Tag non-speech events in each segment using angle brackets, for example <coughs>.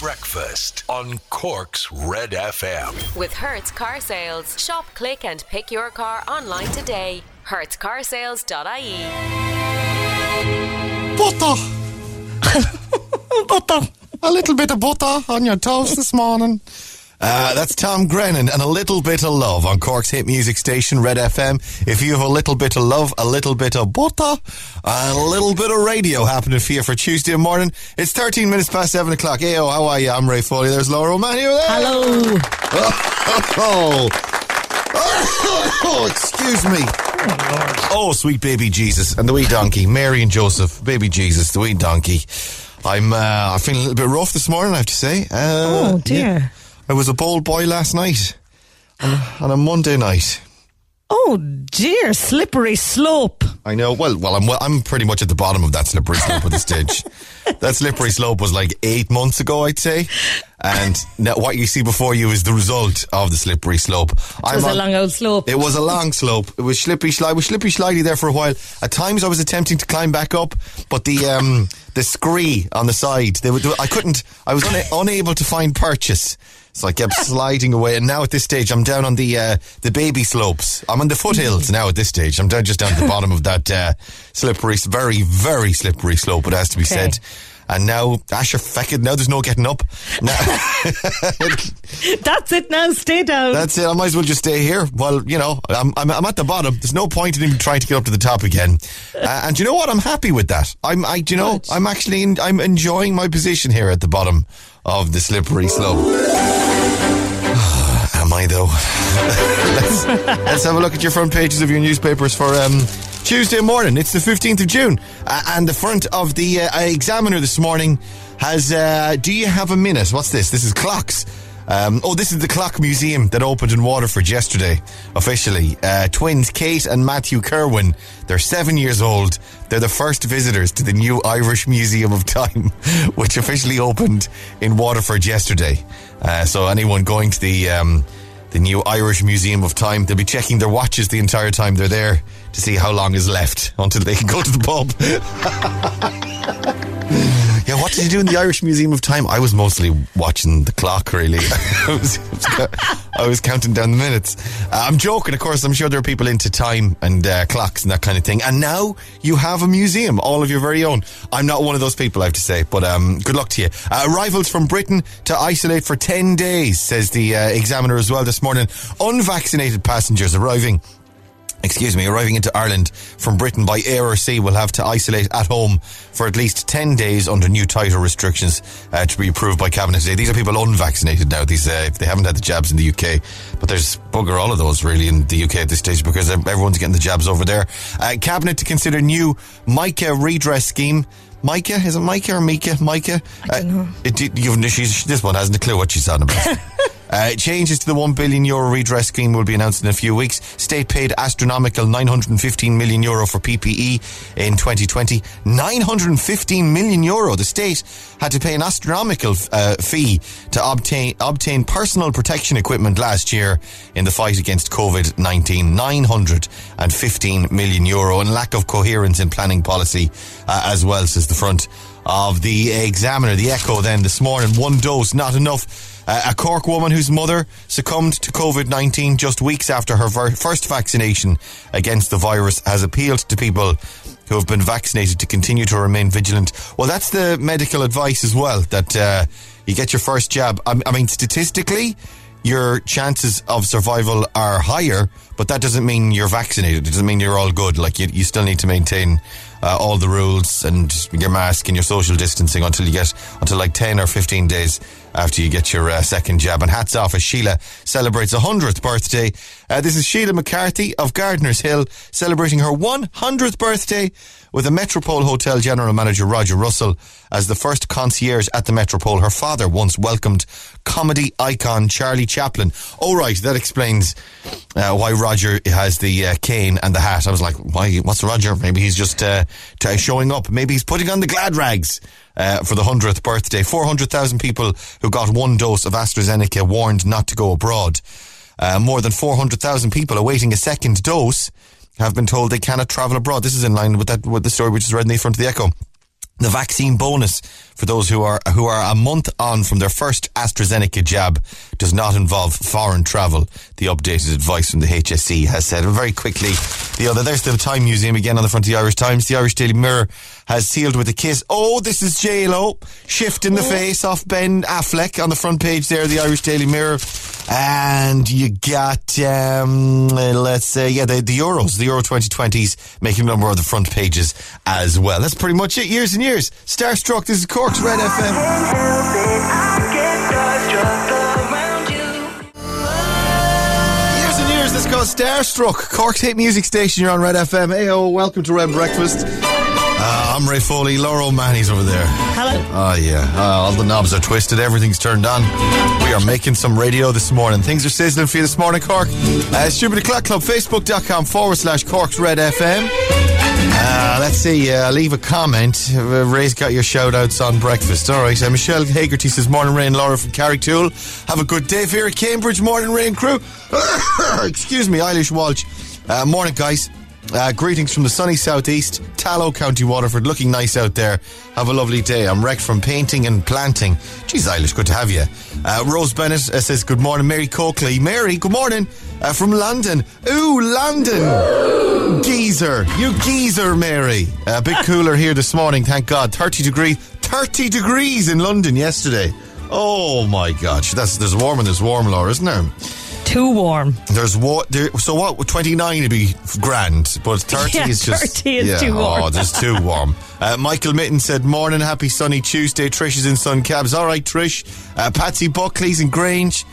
Breakfast on Cork's Red FM. With Hertz Car Sales. Shop, click, and pick your car online today. HertzCarsales.ie. Butter. <laughs> butter. A little bit of butter on your toast this morning. Uh, that's Tom Grennan and a little bit of love on Cork's hit music station, Red FM. If you have a little bit of love, a little bit of butter, and a little bit of radio happening for you for Tuesday morning, it's 13 minutes past 7 o'clock. Hey, oh, how are you? I'm Ray Foley. There's Laura O'Mahony over there. Hello. Oh, oh, <laughs> excuse me. Oh, sweet baby Jesus and the wee donkey, Mary and Joseph, baby Jesus, the wee donkey. I'm uh, I'm feeling a little bit rough this morning, I have to say. Uh, Oh, dear. yeah. I was a bold boy last night on a, on a Monday night. Oh dear, slippery slope. I know. Well, well, I'm well, I'm pretty much at the bottom of that slippery slope at this stage. that slippery slope was like eight months ago, I'd say, and now what you see before you is the result of the slippery slope. It was a long old slope. It was a long slope. It was slippy slide. Was slippy slidey there for a while. At times, I was attempting to climb back up, but the um the scree on the side, they would. I couldn't. I was una- unable to find purchase. So I kept sliding away, and now at this stage, I'm down on the uh, the baby slopes. I'm on the foothills now. At this stage, I'm down just down at the bottom of that uh, slippery, very very slippery slope. It has to be Okay. said. And now, Asher fecked. Now there's no getting up. Now, <laughs> That's it now, stay down. That's it. I might as well just stay here. Well, you know, I'm, I'm, I'm at the bottom. There's no point in even trying to get up to the top again. <laughs> Uh, and you know what? I'm happy with that. I'm, I, you know. I'm actually, in, I'm enjoying my position here at the bottom of the slippery slope. I though? <laughs> let's, let's have a look at your front pages of your newspapers for um, Tuesday morning. It's the 15th of June. Uh, and the front of the uh, Examiner this morning has, uh, do you have a minute? What's this? This is clocks. Um, oh, this is the Clock Museum that opened in Waterford yesterday, officially. Uh, twins Kate and Matthew Kerwin. They're seven years old. They're the first visitors to the new Irish Museum of Time, <laughs> which officially opened in Waterford yesterday. Uh, so anyone going to the um, the new Irish Museum of Time, they'll be checking their watches the entire time they're there to see how long is left until they can <laughs> go to the pub. <laughs> What did you do in the Irish Museum of Time? I was mostly watching the clock, really. <laughs> I, was, I was counting down the minutes. Uh, I'm joking, of course. I'm sure there are people into time and uh, clocks and that kind of thing. And now you have a museum, all of your very own. I'm not one of those people, I have to say, but um, good luck to you. Uh, arrivals from Britain to isolate for 10 days, says the uh, Examiner as well this morning. Unvaccinated passengers arriving excuse me, arriving into Ireland from Britain by air or sea will have to isolate at home for at least 10 days under new tighter restrictions uh, to be approved by Cabinet today. These are people unvaccinated now. These, uh, if they haven't had the jabs in the UK, but there's bugger all of those really in the UK at this stage because everyone's getting the jabs over there. Uh, Cabinet to consider new MICA redress scheme. Micah, is it Micah or Mika? Micah? I don't know. It, you've, she's, this one hasn't a clue what she's on about. <laughs> Uh, changes to the 1 billion euro redress scheme will be announced in a few weeks. State paid astronomical 915 million euro for PPE in 2020. 915 million euro. The state had to pay an astronomical uh, fee to obtain obtain personal protection equipment last year in the fight against COVID-19. 915 million euro and lack of coherence in planning policy uh, as well, says the front of the Examiner. The Echo then this morning. One dose, not enough. Uh, a Cork woman whose mother succumbed to COVID 19 just weeks after her ver- first vaccination against the virus has appealed to people who have been vaccinated to continue to remain vigilant. Well, that's the medical advice as well that uh, you get your first jab. I, I mean, statistically, your chances of survival are higher, but that doesn't mean you're vaccinated. It doesn't mean you're all good. Like, you, you still need to maintain uh, all the rules and your mask and your social distancing until you get until like 10 or 15 days after you get your uh, second jab. And hats off as Sheila celebrates a 100th birthday. Uh, this is Sheila McCarthy of Gardiner's Hill celebrating her 100th birthday with the Metropole Hotel General Manager Roger Russell as the first concierge at the Metropole. Her father once welcomed comedy icon Charlie Chaplin. Oh, right, that explains uh, why Roger has the uh, cane and the hat. I was like, why? What's Roger? Maybe he's just uh, t- showing up. Maybe he's putting on the glad rags. Uh, for the 100th birthday. 400,000 people who got one dose of AstraZeneca warned not to go abroad. Uh, more than 400,000 people awaiting a second dose have been told they cannot travel abroad. This is in line with that with the story which is read in the front of the Echo. the vaccine bonus for those who are who are a month on from their first AstraZeneca jab does not involve foreign travel. The updated advice from the HSE has said. And very quickly, the other there's the Time Museum again on the front of the Irish Times. The Irish Daily Mirror has sealed with a kiss. Oh, this is J Lo shifting the face off Ben Affleck on the front page there. The Irish Daily Mirror. And you got, um, let's say, yeah, the, the Euros, the Euro 2020s making a number of the front pages as well. That's pretty much it. Years and years. Starstruck, this is Cork's Red FM. Years and years, this is called Starstruck. Cork's hit music station, you're on Red FM. Hey, oh, welcome to Red Breakfast. Uh, I'm Ray Foley, Laurel O'Mahony's over there. Hello. Oh, yeah. Uh, all the knobs are twisted. Everything's turned on. We are making some radio this morning. Things are sizzling for you this morning, Cork. Uh, Stupid O'Clock Club, facebook.com forward slash Cork's Red FM. Uh, let's see. Uh, leave a comment. Uh, Ray's got your shout outs on breakfast. All right. Uh, Michelle Hagerty says, Morning, Ray and Laura from Carrigtwohill. Have a good day here at Cambridge. Morning, Ray and crew. <coughs> Excuse me, Eilish Walsh. Uh, morning, guys. Uh, greetings from the sunny southeast, Tallow County, Waterford. Looking nice out there. Have a lovely day. I'm wrecked from painting and planting. Geez, Eilish, good to have you. Uh, Rose Bennett uh, says, Good morning, Mary Coakley. Mary, good morning. Uh, from London. Ooh, London. geezer. You geezer, Mary. A bit <laughs> cooler here this morning, thank God. 30 degrees. 30 degrees in London yesterday. Oh my gosh. That's, there's warm and there's warm, Laura, isn't there? Too warm. There's what? There, so what? Twenty nine would be grand, but thirty Yeah, is just 30 is too warm. Oh, it's too warm. <laughs> Uh, Michael Mitten said, "Morning, happy sunny Tuesday." Trish is in Sun Cabs. All right, Trish. Uh, Patsy Buckley's in Grange.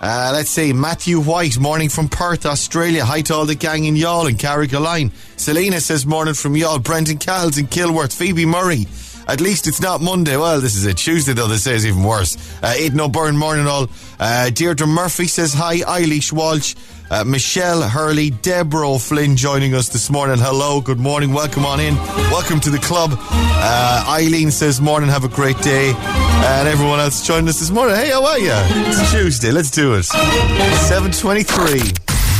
Uh, let's see, Matthew White, morning from Perth, Australia. Hi to all the gang in Youghal and Carrigaline. Selena says, morning from Youghal. Brendan Calls in Kilworth. Phoebe Murray. At least it's not Monday. Well, this is a Tuesday, though. this say it's even worse. Uh, Aidan O'Byrne, morning all. Uh, Deirdre Murphy says hi. Eilish Walsh. Uh, Michelle Hurley. Deborah O'Flynn joining us this morning. Hello. Good morning. Welcome on in. Welcome to the club. Uh, Eileen says, morning. Have a great day. And everyone else joining us this morning. Hey, how are you? It's Tuesday. Let's do it. 723.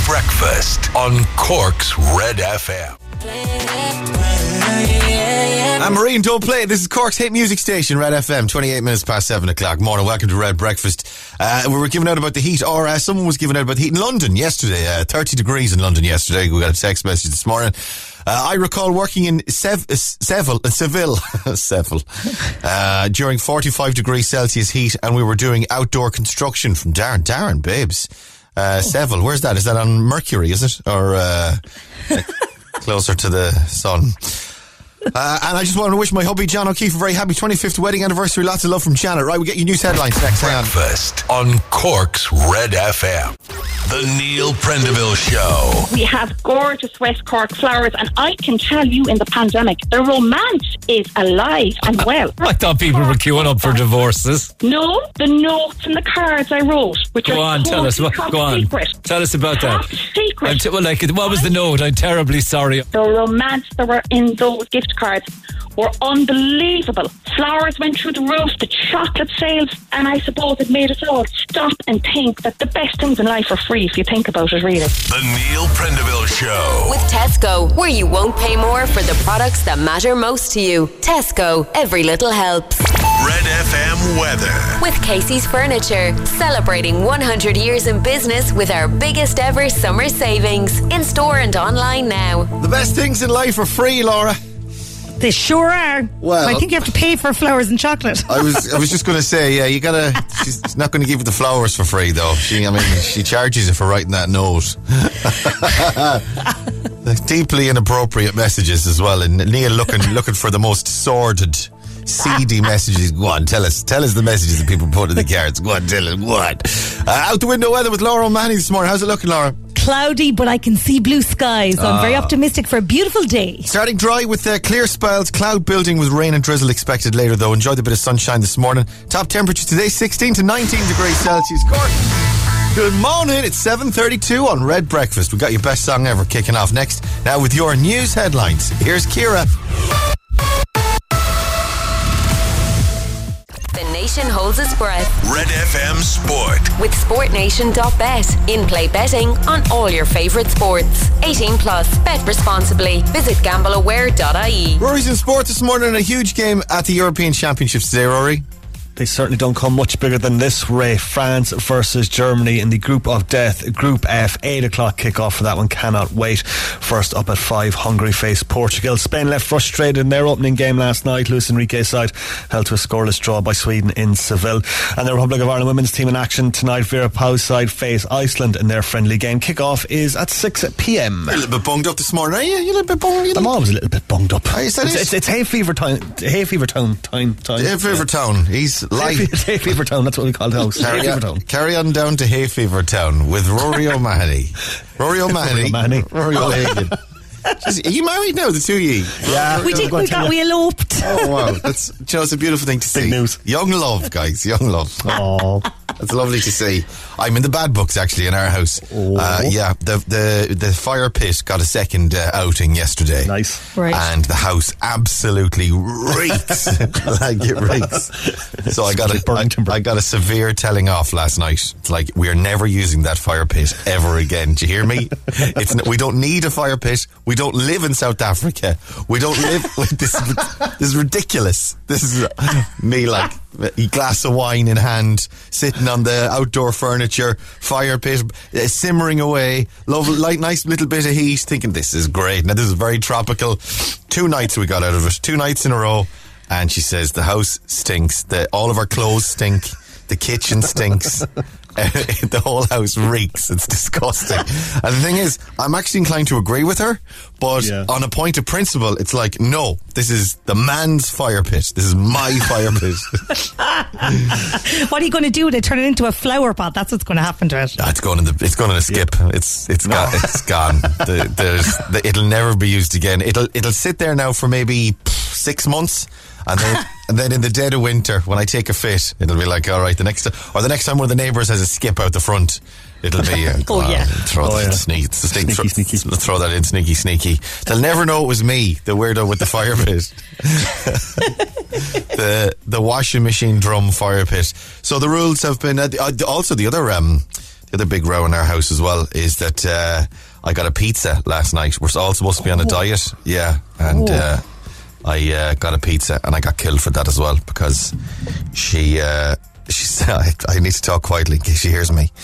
Breakfast on Cork's Red FM. I'm Marine, don't play it. This is Cork's hit music station, Red FM, 28 minutes past 7 o'clock. Morning, welcome to Red Breakfast. Uh, we were giving out about the heat, or uh, someone was giving out about the heat in London yesterday. Uh, 30 degrees in London yesterday. We got a text message this morning. Uh, I recall working in Sev- uh, Seville, uh, Seville, <laughs> Seville, uh, during 45 degrees Celsius heat, and we were doing outdoor construction from Darren. Darren, babes. Uh, Seville, where's that? Is that on Mercury, is it? Or uh, <laughs> closer to the sun? <laughs> Uh, and I just want to wish my hubby John O'Keefe a very happy 25th wedding anniversary. Lots of love from Janet. Right, we get your news headlines next. Hang on. Breakfast on Cork's Red FM. The Neil Prendeville Show. We have gorgeous West Cork flowers, and I can tell you in the pandemic, the romance is alive and well. <laughs> I thought people were queuing up for divorces. No, the notes and the cards I wrote, which Go are on, tell us. What, top go on. secret. Tell us about that. Secret. I'm t- well, like, what was the note? I'm terribly sorry. the romance that were in those gift cards were unbelievable. Flowers went through the roof, the chocolate sales, and I suppose it made us all stop and think that the best things in life are free if you think about it, really. The Neil Prendeville Show. With Tesco, where you won't pay more for the products that matter most to you. Tesco, every little helps. Red FM weather. With Casey's Furniture, celebrating 100 years in business with our biggest ever summer savings. In store and online now. The best things in life are free, Laura. They sure are. Well- I think you have to pay for flowers and chocolate. I was I was just going to say, yeah, you gotta. She's not going to give you the flowers for free, though. She, I mean, she charges you for writing that note. <laughs> Deeply inappropriate messages as well, and Neil looking looking for the most sordid, seedy messages. Go on, tell us, tell us the messages that people put in the cards. Go on, tell us. On. Uh, out the window weather with Laura O'Mahony this morning. How's it looking, Laura? Cloudy, but I can see blue skies. So I'm Ah. very optimistic for a beautiful day. Starting dry with uh, clear spells, cloud building with rain and drizzle expected later though. Enjoy the bit of sunshine this morning. Top temperature today 16 to 19 degrees Celsius. Cork. Good morning. It's 7:32 on Red Breakfast. We got your best song ever kicking off next. Now with your news headlines. Here's Kira. Nation holds its breath. Red FM Sport. With SportNation.bet. In play betting on all your favourite sports. 18 plus. Bet responsibly. Visit gambleaware.ie. Rory's in sport this morning a huge game at the European Championships today, Rory. They certainly don't come much bigger than this, Ray. France versus Germany in the group of death, Group F, 8 o'clock kickoff for that one. Cannot wait. First up at 5, Hungary face Portugal. Spain left frustrated in their opening game last night. Luis Enrique's side held to a scoreless draw by Sweden in Seville. And the Republic of Ireland women's team in action tonight. Vera Pauw's side face Iceland in their friendly game. Kickoff is at 6 pm. You're a little bit bunged up this morning, are you? You're a little bit bunged. You I'm always a little bit bunged up. Is that it's, it? it's, it's hay fever time. Hay fever town. Time. time. Hay Fever Town. He's Hay live. fever, hay fever town. That's what we call the house. Hay Carry fever on, town. carry on down to Hay Fever Town with Rory O'Mahony. Rory <laughs> O'Mahony. O'Mahony. Rory O'Hagan. <laughs> Jeez, Are you married now, the two of you? Yeah. We did. We got. We eloped. Oh wow, <laughs> that's do you know, it's a beautiful thing to see. news. Young love, guys, young love. Oh. That's lovely to see. I'm in the bad books actually in our house. Oh. Uh, yeah, the the the fire pit got a second uh, outing yesterday. Nice. Right. And the house absolutely reeks. <laughs> like it reeks. So I got a Like burning I, timber. I got a severe telling off last night. It's like we are never using that fire pit ever again. Do you hear me? It's we don't need a fire pit. We don't live in South Africa. We don't live. <laughs> this, is, this is ridiculous. This is me like a glass of wine in hand, sitting on the outdoor furniture, fire pit uh, simmering away. Love, like nice little bit of heat. Thinking this is great. Now this is very tropical. Two nights we got out of it. Two nights in a row. And she says the house stinks. The, all of our clothes stink. The kitchen stinks. <laughs> the whole house reeks. It's disgusting. And the thing is, I'm actually inclined to agree with her, but Yeah. on a point of principle, it's like, no, this is the man's fire pit. This is my fire pit. <laughs> <laughs> What are you going to do with it? Turn it into a flower pot? That's what's going to happen to it. It's going in the. It's going in a skip. It's it's got it's gone. The, there's the, it'll never be used again. It'll it'll sit there now for maybe pff, six months, and then and then in the dead of winter, when I take a fit, it'll be like all right. The next or the next time one of the neighbours has a skip out the front. It'll be <laughs> uh, Oh, God, yeah. throw Oh, that yeah. sneaky, sneaky, Sneaky, throw, sneaky. <laughs> throw that in sneaky sneaky. They'll never know it was me, the weirdo with the fire pit. <laughs> the the washing machine drum fire pit. So the rules have been uh, uh, also the other um the other big row in our house as well is that uh, I got a pizza last night. We're all supposed to be on a diet, yeah, and uh, I uh, got a pizza and I got killed for that as well because she. Uh, <laughs> she said, I, I need to talk quietly in case she hears me. <laughs>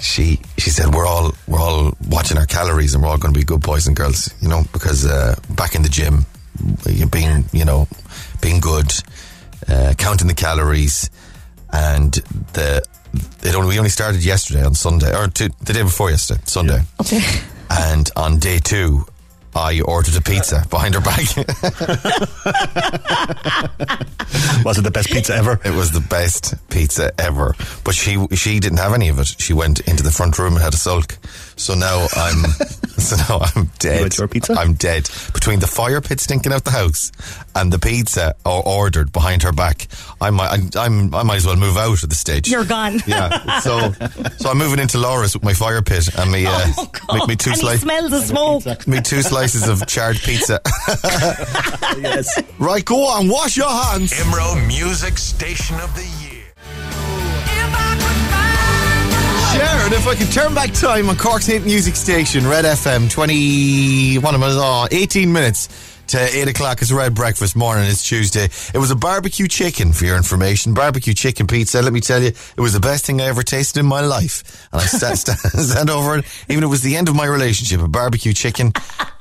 she she said we're all we're all watching our calories and we're all going to be good boys and girls, you know, because uh, back in the gym, you being you know being good, uh, counting the calories, and the it only we only started yesterday on Sunday or two, the day before yesterday, Sunday, Okay. and on day two. Ah, I ordered a pizza behind her back. <laughs> Was it the best pizza ever? It was the best pizza ever. But she she didn't have any of it. She went into the front room and had a sulk. So now I'm <laughs> so now I'm dead. had your pizza? I'm dead. Between the fire pit stinking out the house and the pizza ordered behind her back, I might I, I'm I might as well move out at the stage. You're gone. <laughs> yeah. So so I'm moving into Laura's with my fire pit and me uh, Oh, God. me, me two and he slices smells the smoke. me two slices of <laughs> charred pizza. yes. right, go on, wash your hands. Imro Music Station of the Year. Sharon, if I could turn back time on Cork's hit music station, Red FM, 20, what am I, oh, 18 minutes to 8 o'clock is Red Breakfast morning. It's Tuesday. It was a barbecue chicken, for your information. Barbecue chicken pizza. Let me tell you, it was the best thing I ever tasted in my life. And I stand, <laughs> stand, stand over it. Even it was the end of my relationship, a barbecue chicken.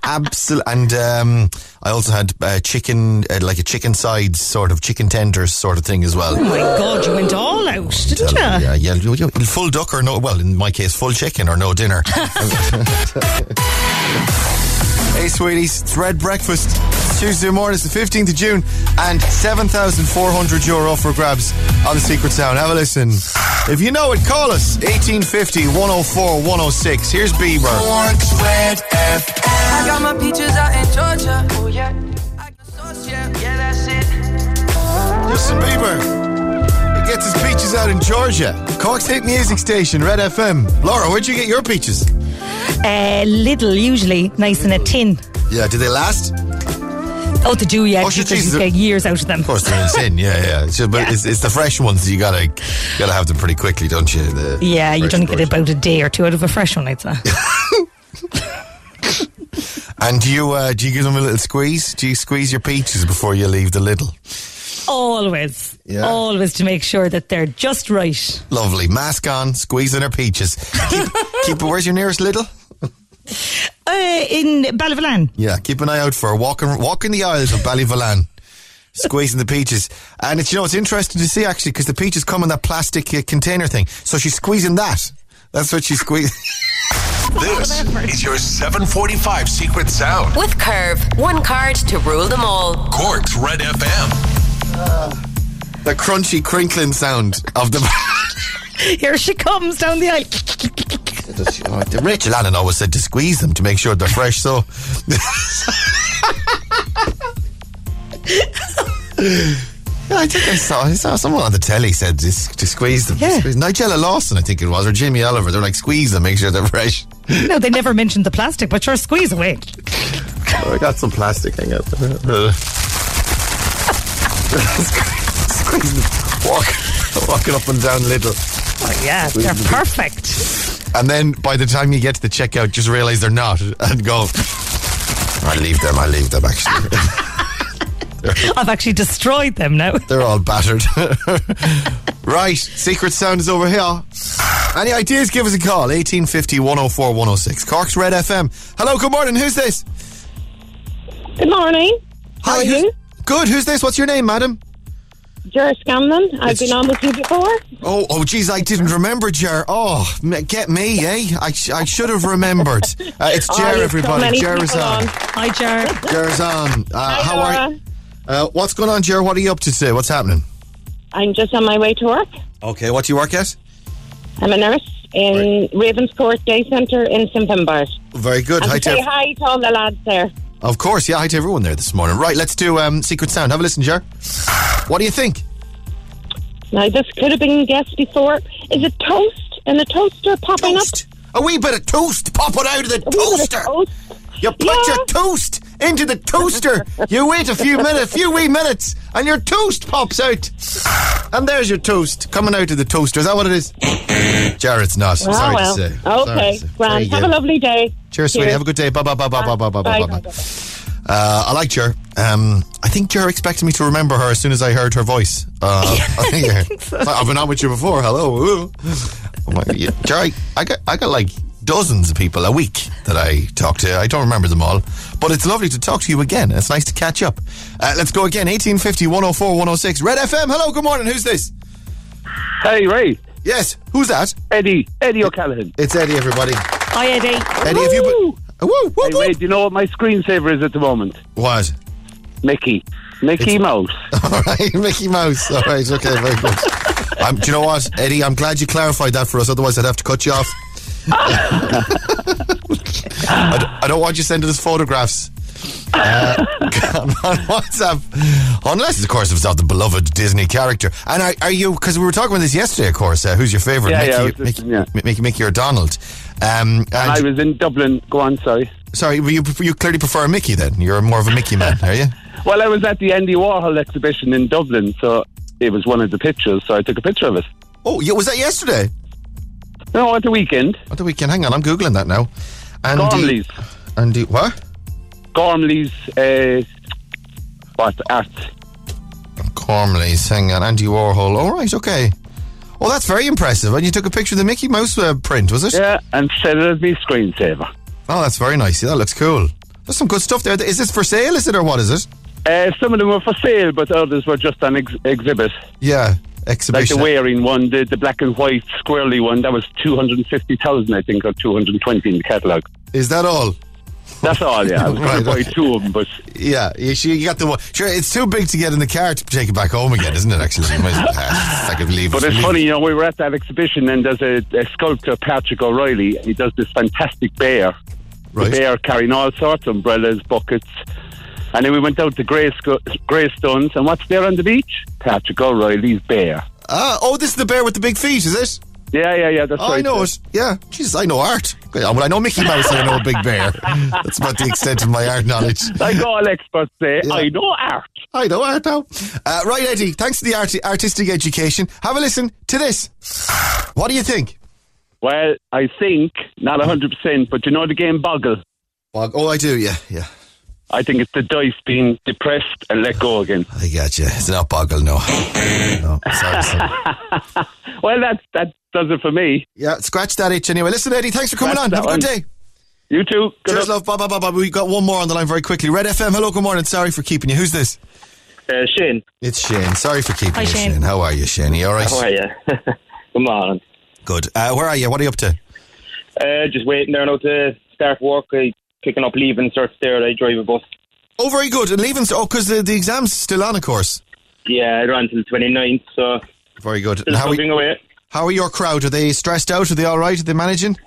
Absolute. And um, I also had uh, chicken, uh, like a chicken sides, sort of chicken tenders sort of thing as well. Oh my God, you went all out, didn't you? Yeah, yeah, you- you- full duck or no? Well, in my case, full chicken or no dinner. <laughs> <laughs> hey, sweeties, it's Red Breakfast. It's Tuesday morning, it's the 15th of June, and 7,400 euro for grabs on the Secret Sound. Have a listen. If you know it, call us 1850 104 106. Here's Bieber. I got my peaches out in Georgia. Oh yeah. I got sauce, yeah, yeah, that's it. Justin Bieber. Gets his peaches out in Georgia. Cork's hit music station, Red FM. Laura, where'd you get your peaches? Uh, little, usually, nice in a tin. Yeah, do they last? Oh, the do yeah, Oh, because Jesus. you get years out of them. Of course, they're in sin. Yeah, yeah. So, but It's, it's the fresh ones. You gotta gotta have them pretty quickly, don't you? The Yeah, you don't get about a day or two out of a fresh one, I'd say. <laughs> And do you uh, do you give them a little squeeze? Do you squeeze your peaches before you leave the Lidl? Always, Yeah. always to make sure that they're just right. Lovely mask on, squeezing her peaches. Keep, <laughs> keep where's your nearest Lidl? Uh, in Ballyvolane. Yeah, keep an eye out for her. walking walking the aisles of Ballyvolane. Squeezing the peaches, and it's you know it's interesting to see actually because the peaches come in that plastic uh, container thing. So she's squeezing that. That's what she's squeezing. <laughs> This is your 745 Secret Sound. With Curve, one card to rule them all. Cork's Red FM. The crunchy crinkling sound of the. <laughs> Here she comes down the aisle. The <laughs> Rachel Allen always said to squeeze them to make sure they're fresh. So. <laughs> I think I saw, I saw someone on the telly said to, to squeeze them. Yeah. Squeeze- Nigella Lawson, I think it was, or Jimmy Oliver. They're like, squeeze them, make sure they're fresh. No, they never mentioned the plastic, but sure, squeeze away. Oh, I got some plastic hang out there. Squeeze them. <laughs> Walk, walking up and down Lidl. Oh, yeah, they're perfect. And then by the time you get to the checkout, just realise they're not <laughs> and go, I leave them, I leave them actually. <laughs> I've actually destroyed them now. They're all battered. right, Secret Sound is over here. Any ideas? Give us a call. 1850 104 106. Cork's Red FM. Hello, good morning. Who's this? Good morning. How Hi, are who's- you? Good. Who's this? What's your name, madam? Jer Scanlon. I've It's- been on with you before. Oh, oh, geez, I didn't remember Jer. Oh, get me, eh? I, sh- I should have remembered. <laughs> Uh, it's Oh, Jer, you've so everybody. many Jer is on. on. Hi, Jar. <laughs> Jer's on. Uh, Hi, how are you? Uh, what's going on, Jer? What are you up to today? What's happening? I'm just on my way to work. Okay, what do you work at? I'm a nurse in Ravenscourt Day Centre in St Finbarr. Very good. And Hi, to say Jer. hi to all the lads there. Of course, yeah. Hi to everyone there this morning. Right, let's do um, Secret Sound. Have a listen, Jer. What do you think? Now, this could have been guessed before. Is it toast in the toaster popping Toast. A wee bit of toast popping out of the up? A wee bit of toaster. toast. You put Yeah. your toast into the toaster. you wait a few minutes, a few wee minutes, and your toast pops out. And there's your toast coming out of the toaster. Is that what it is? Jared's not. Oh, Sorry well. to say. Okay, to say. grand. Have a lovely day. Cheers, sweetie. Have a good day. Bye, bye, bye, bye, bye, bye, bye, bye, bye. Bye. Uh, I like Jer. Um, I think Jer expected me to remember her as soon as I heard her voice. Uh, <laughs> I think so. I've been on with you before. Hello. Oh my, yeah, Jer, I, I got I got like dozens of people a week that I talk to. I don't remember them all, but it's lovely to talk to you again. It's nice to catch up. Uh, let's go again. 1850 104 106 Red FM. Hello. Good morning. Who's this? Hey, Ray. Yes. Who's that? Eddie. Eddie O'Callaghan. It's Eddie. Everybody. Hi, Eddie. Eddie, have you been? Uh, Woo, woo, Hey, woo. Ray, do you know what my screensaver is at the moment? What? Mickey. Mickey Mouse. <laughs> All right, <laughs> Mickey Mouse. All right, okay, very good. <laughs> Um, do you know what, Eddie? I'm glad you clarified that for us. Otherwise, I'd have to cut you off. I, d- I don't want you sending us photographs uh, <laughs> on WhatsApp, unless, of course, it's of the beloved Disney character. And are, are you? Because we were talking about this yesterday, of course. Uh, who's your favourite? Yeah, Mickey, yeah, Mickey, listening, yeah. Mickey, Mickey or Donald? Um, and I was in Dublin. Go on, sorry. sorry, you you clearly prefer Mickey then. You're more of a Mickey man, are you? <laughs> Well, I was at the Andy Warhol exhibition in Dublin, so it was one of the pictures, so I took a picture of it. Oh, yeah, was that yesterday? No, at the weekend. What the weekend? Hang on, I'm googling that now. Andy, Gormley's. Andy, what? Gormley's, uh, what, art. Gormley's. Hang on, Andy Warhol. All right, okay. Oh, that's very impressive. And you took a picture of the Mickey Mouse uh, print, was it? Yeah, and set it as my screensaver. Oh, that's very nice. Yeah, that looks cool. There's some good stuff there. Is this for sale? Is it or what is it? Uh, some of them were for sale, but others were just on ex- exhibit. Yeah, Like exhibition. the wearing one, the, the black and white squirrely one, that was 250,000, I think, or 220 in the catalogue. is that all? That's all, yeah. <laughs> I was going to buy two of them, but Yeah, you, you got the one. Sure, it's too big to get in the car to take it back home again, isn't it? Actually, You might as well- I could leave. but it's Leave- funny, you know, we were at that exhibition and there's a, a sculptor, Patrick O'Reilly, and he does this fantastic bear. Right. The bear carrying all sorts of umbrellas, buckets. And then we went out to Greysco- Greystones, and what's there on the beach? Patrick O'Reilly's bear. Ah, oh, this is the bear with the big feet, is it? Yeah, yeah, yeah. That's Oh, right. I know it. Yeah. Jesus, I know art. Well, I know Mickey Mouse and I know a Big Bear. That's about the extent of my art knowledge. Like all experts say, Yeah. I know art. I know art now. Uh, right, Eddie, thanks to the art- artistic education. Have a listen to this. What do you think? Well, I think not hundred percent, but you know the game Boggle. Oh, I do, yeah, yeah. I think it's the dice being depressed and let go again. I got you. It's not Boggle, no. No, sorry, sorry. <laughs> Well, that that does it for me. Yeah, scratch that itch anyway. Listen, Eddie, thanks for coming Scratch on. Have a good one. day. You too. Good Cheers, luck. love. Bye, bye, bye, bye. We've got one more on the line very quickly. Red FM, hello, good morning. Sorry for keeping you. Who's this? Uh, Shane, It's Shane. Sorry for keeping Hi, you, Shane. Shane. How are you, Shane? You all right? how are you? <laughs> Good morning. Good. Uh, where are you? What are you up to? Uh, just waiting there now to start work. I picking up leaving starts there. I drive a bus. Oh, very good. And leaving, oh, because the, the exam's still on, of course. Yeah, I run till 29th, so Very good. And how, are, away. how are your crowd? Are they stressed out? Are they all right? Are they managing?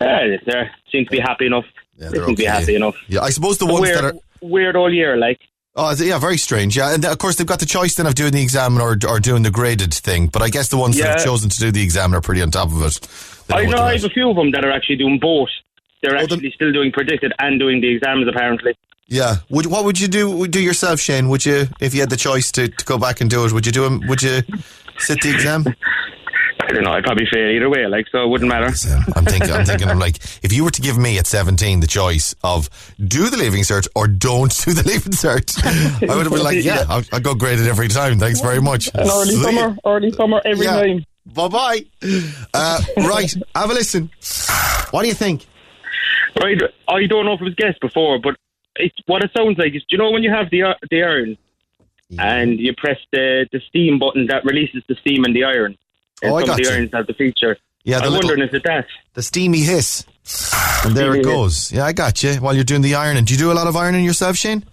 Uh, they seem to be happy enough. Yeah, they seem to be happy enough. Yeah, I suppose the A ones weird, that are. weird all year, like. Oh, yeah, very strange. Yeah, and of course they've got the choice then of doing the exam or, or doing the graded thing. But I guess the ones that have chosen to do the exam are pretty on top of it. I know I have a few of them that are actually doing both. They're Oh, the- actually still doing predicted and doing the exams, apparently. Yeah. Would, what would you do would do yourself, Shane? Would you, if you had the choice to, to go back and do it, would you do 'em- Would you sit the exam? <laughs> I don't know. I'd probably fail either way, like, so it wouldn't matter. So I'm thinking, I'm thinking, I'm like, if you were to give me at 17 the choice of do the leaving cert or don't do the leaving cert, I would have been like, <laughs> yeah, I'll, I'll go graded every time. Thanks very much. An <laughs> early See summer, early summer every Yeah. time. Bye bye. Uh, right, have a listen. What do you think? Right, I don't know if it was guessed before, but it's what it sounds like is, do you know when you have the uh, the iron and you press the, the steam button that releases the steam in the iron? And Oh, I some of the you. irons have the feature. Yeah, the I'm little- wondering, is it that? The steamy hiss. And there it Steamy hiss. goes. Yeah, I got you. While you're doing the ironing, do you do a lot of ironing yourself, Shane?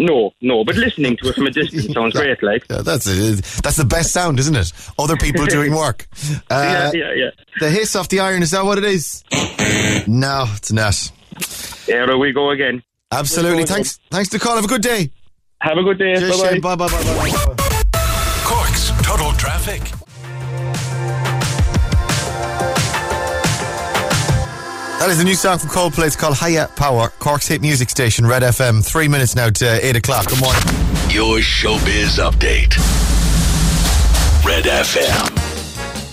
No, no, but listening to it from a distance <laughs> sounds great, like. Yeah, that's it. That's the best sound, isn't it? Other people <laughs> doing work. Uh, yeah, yeah, yeah. The hiss off the iron, is that what it is? No, it's not. Yeah, there we go again. Absolutely. We'll go Thanks. Thanks for the call. Have a good day. Have a good day. Bye-bye. Bye bye bye bye. bye. Cork's Total Traffic. That is a new song from Coldplay. It's called Higher Power. Cork's hit music station, Red FM. Three minutes now to eight o'clock. Good morning. Your showbiz update. Red FM.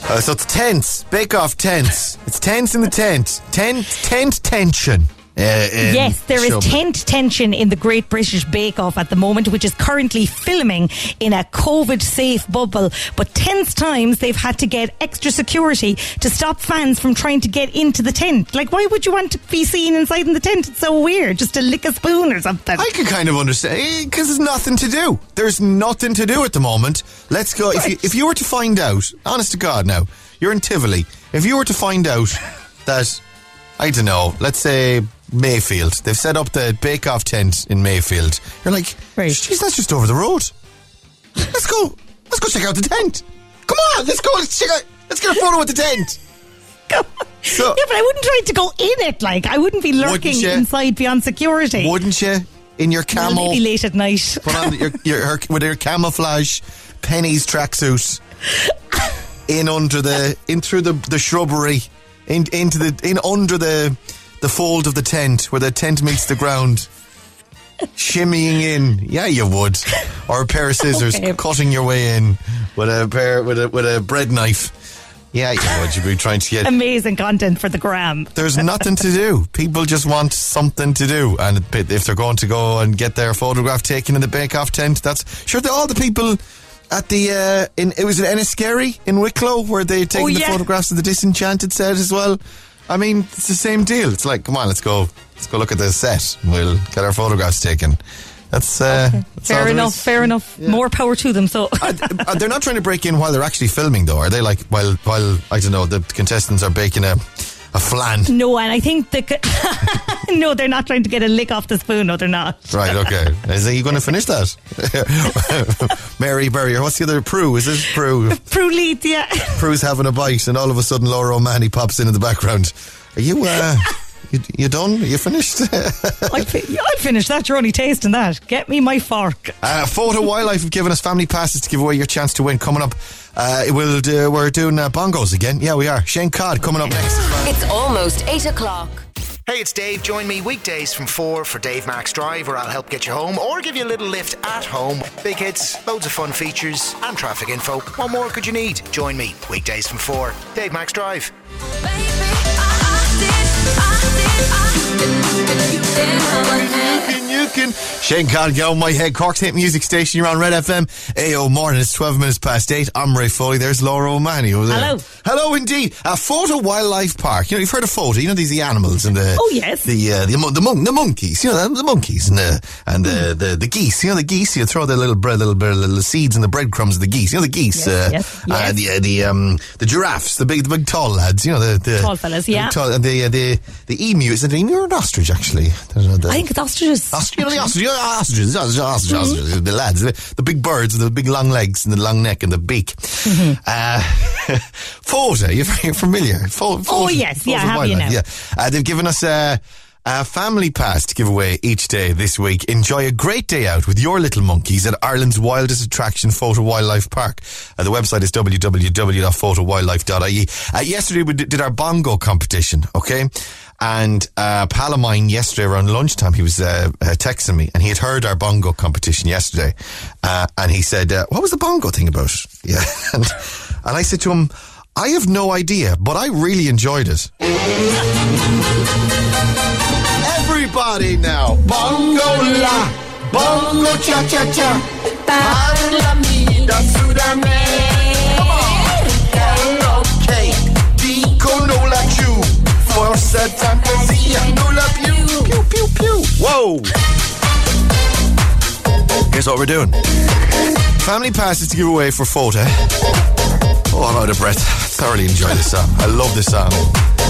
Uh, so it's tense. Bake Off tense. It's tense in the tent. Tent, tent tension. Uh, Yes, there is tent tension in the Great British Bake Off at the moment, which is currently filming in a COVID safe bubble. But tense times, they've had to get extra security to stop fans from trying to get into the tent. Like, why would you want to be seen inside in the tent? It's so weird. Just to lick a spoon or something. I can kind of understand because there's nothing to do. There's nothing to do at the moment. Let's go. If you if you were to find out, honest to God, now you're in Tivoli. If you were to find out <laughs> that I don't know, let's say Mayfield, they've set up the Bake Off tent in Mayfield. You're like, Right. geez, that's just over the road. Let's go. Let's go check out the tent. Come on, let's go. Let's check out. Let's get a photo with the tent. <laughs> So yeah, but I wouldn't try to go in it. Like, I wouldn't be lurking you? inside beyond security. wouldn't you in your Well, camo? maybe late at night. Put on your, your, her, with her camouflage pennies tracksuit <laughs> in under the in through the, the shrubbery in into the in under the the fold of the tent where the tent meets the ground. Shimmying in, yeah, you would, or a pair of <laughs> scissors, Okay. cutting your way in with a pair with a with a bread knife. Yeah, you would. You'd be trying to get Amazing content for the gram. there's nothing to do. People just want something to do, and if they're going to go and get their photograph taken in the Bake Off tent, that's sure. All the people at the uh, in it was in Enniskerry in Wicklow where they taken Oh, the photographs of the Disenchanted set as well. I mean, it's the same deal. It's like, come on, let's go, let's go look at this set. We'll get our photographs taken. That's, uh, that's Fair enough, is. fair enough. More power to them. So, uh, they're not trying to break in while they're actually filming, though, are they? Like while while I don't know, the contestants are baking a a flan. no, and I think the. <laughs> no, they're not trying to get a lick off the spoon. No, they're not. Right, okay. Is he going <laughs> to finish that? <laughs> Mary Berry, or what's the other? Prue, is this Prue? Prue Leith, yeah. Prue's having a bite, and all of a sudden Laura O'Mahony pops in in the background. Are you, uh, You, you done? You finished? <laughs> I fi- I finished that. You're only tasting that. Get me my fork. Uh, Fota Wildlife have given us family passes to give away your chance to win. Coming up, uh, we'll do, we're doing uh, bongos again. Yeah, we are. Shane Codd coming up next. It's almost 8 o'clock. Hey, it's Dave. Join me weekdays from 4 for Dave Max Drive, where I'll help get you home or give you a little lift at home. Big hits, loads of fun features, and traffic info. What more could you need? Join me weekdays from 4. Dave Max Drive. You can. Shane Codd, get on my head. Cork's hit music station. You're on Red FM. AO morning. It's 12 minutes past 8. I'm Ray Foley. There's Laura O'Mahony over there. Hello. Hello, indeed. A Fota Wildlife Park. You know, you've heard of Fota. You know, these the animals and the. Oh, yes. The, uh, the, the, mon- the monkeys. You know, the, the monkeys and the, and the, the, the geese. You know, the geese. You throw their little bread, little, bread, little seeds and the breadcrumbs of the geese. You know, the geese. Yes, uh, yes, Uh, yes. the, uh, the, um, the giraffes, the big, the big tall lads. You know, the, the Tall fellas, the yeah. Tall, and the, uh, the, the emu. Is it an emu an ostrich, actually? I. Think it's ostriches. Ostrich, you know, the ostrich, ostriches, ostriches, ostriches, ostriches, the lads, the, the big birds with the big long legs and the long neck and the beak. Uh, <laughs> Fota, you're very familiar. Oh, yes, yeah, have you now. Yeah. Uh, they've given us a, a family pass to give away each day this week. Enjoy a great day out with your little monkeys at Ireland's wildest attraction, Fota Wildlife Park. Uh, the website is www.fotawildlife.ie. Uh, yesterday we did our bongo competition, okay? And uh, a pal of mine yesterday around lunchtime, he was uh, uh, texting me, and he had heard our bongo competition yesterday, uh, and he said, uh, "What was the bongo thing about?" <laughs> Yeah, and, and I said to him, "I have no idea, but I really enjoyed it." Everybody now, bongo la, bongo cha cha cha, mi da sudame. Forza fantasia, no la più, più più più. Whoa! Here's what we're doing. Family passes to give away for Fota. Oh, I'm out of breath. Thoroughly enjoy this song. I love this song.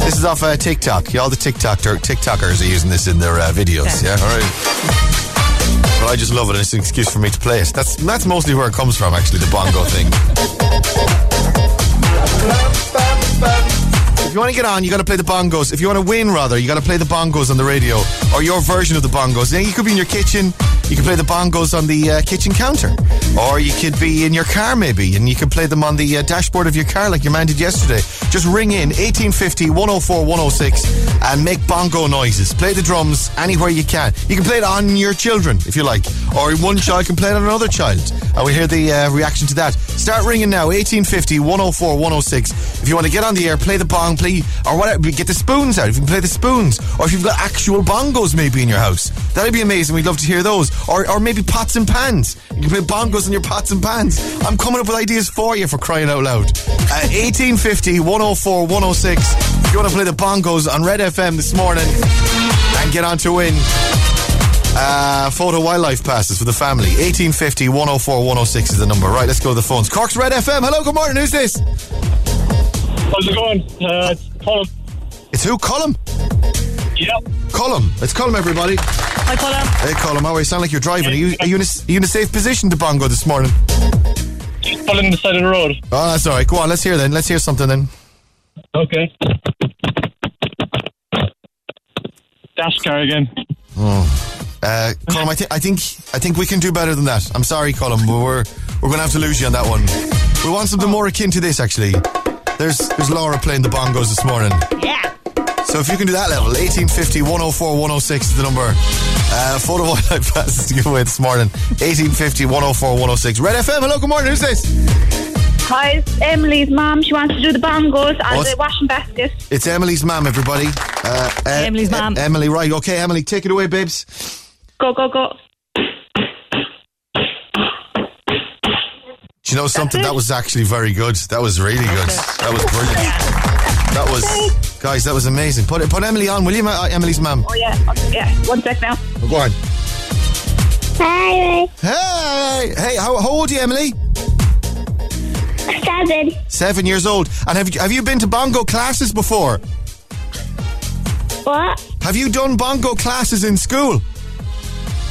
This is off uh, TikTok. Yeah, all the TikToker, TikTokers are using this in their uh, videos. Yeah, all right. But I just love it, and it's an excuse for me to play it. That's that's mostly where it comes from, actually, the bongo thing. <laughs> You want to get on, you got to play the bongos. If you want to win, rather, you got to play the bongos on the radio or your version of the bongos. Now, you could be in your kitchen. You can play the bongos on the uh, kitchen counter, or you could be in your car maybe, and you can play them on the uh, dashboard of your car like your man did yesterday. Just ring in 1850 104 106 and make bongo noises. Play the drums anywhere you can. You can play it on your children if you like, or one child can play it on another child. And we hear the uh, reaction to that. Start ringing now 1850 104 106. If you want to get on the air, play the bong, play or whatever. Get the spoons out if you can play the spoons, or if you've got actual bongos maybe in your house. That'd be amazing. We'd love to hear those. Or, or maybe pots and pans. You can play bongos in your pots and pans. I'm coming up with ideas for you for crying out loud. Uh, 1850 104 106. If you want to play the bongos on Red FM this morning and get on to win uh, Fota wildlife passes for the family. 1850 104 106 is the number. Right, let's go to the phones. Cork's Red FM. Hello, good morning. Who's this? How's it going? Uh, it's Colin. It's who? Colum? Yep. Colum. It's Colum, everybody. Hi, Colin. Hey, Colum. How are you? Sound like you're driving. Are you, are you, in, a, are you in a safe position to bongo this morning? Just pulling the side of the road. Oh, that's all right. Go on. Let's hear then. Let's hear something then. Okay. Dash car again. Oh. Uh, Colum, I, thi- I think I think we can do better than that. I'm sorry, Colum, but we're we're going to have to lose you on that one. We want something more akin to this, actually. There's there's Laura playing the bongos this morning. Yeah. So if you can do that level, 1850 104 106 is the number. Uh, Fota wildlife passes to give away <laughs> this morning. 1850 104 106. Red FM, hello, good morning. Who's this? Hi, it's Emily's mum. She wants to do the bongos and What's- the washing basket. It's Emily's mum, everybody. Uh, uh, Emily's E- mum. Emily, right. Okay, Emily, take it away, babes. Go, go, go. Do you know something? That was actually very good. That was really good. That was brilliant. That was, guys, that was amazing. Put it, put Emily on, will you, ma- uh, Emily's mum? Oh, yeah. Oh, yeah. One sec now. Go on. Hi. Hey, hey, how, how old are you, Emily? Seven. Seven years old. And have you, have you been to bongo classes before? What? Have you done bongo classes in school?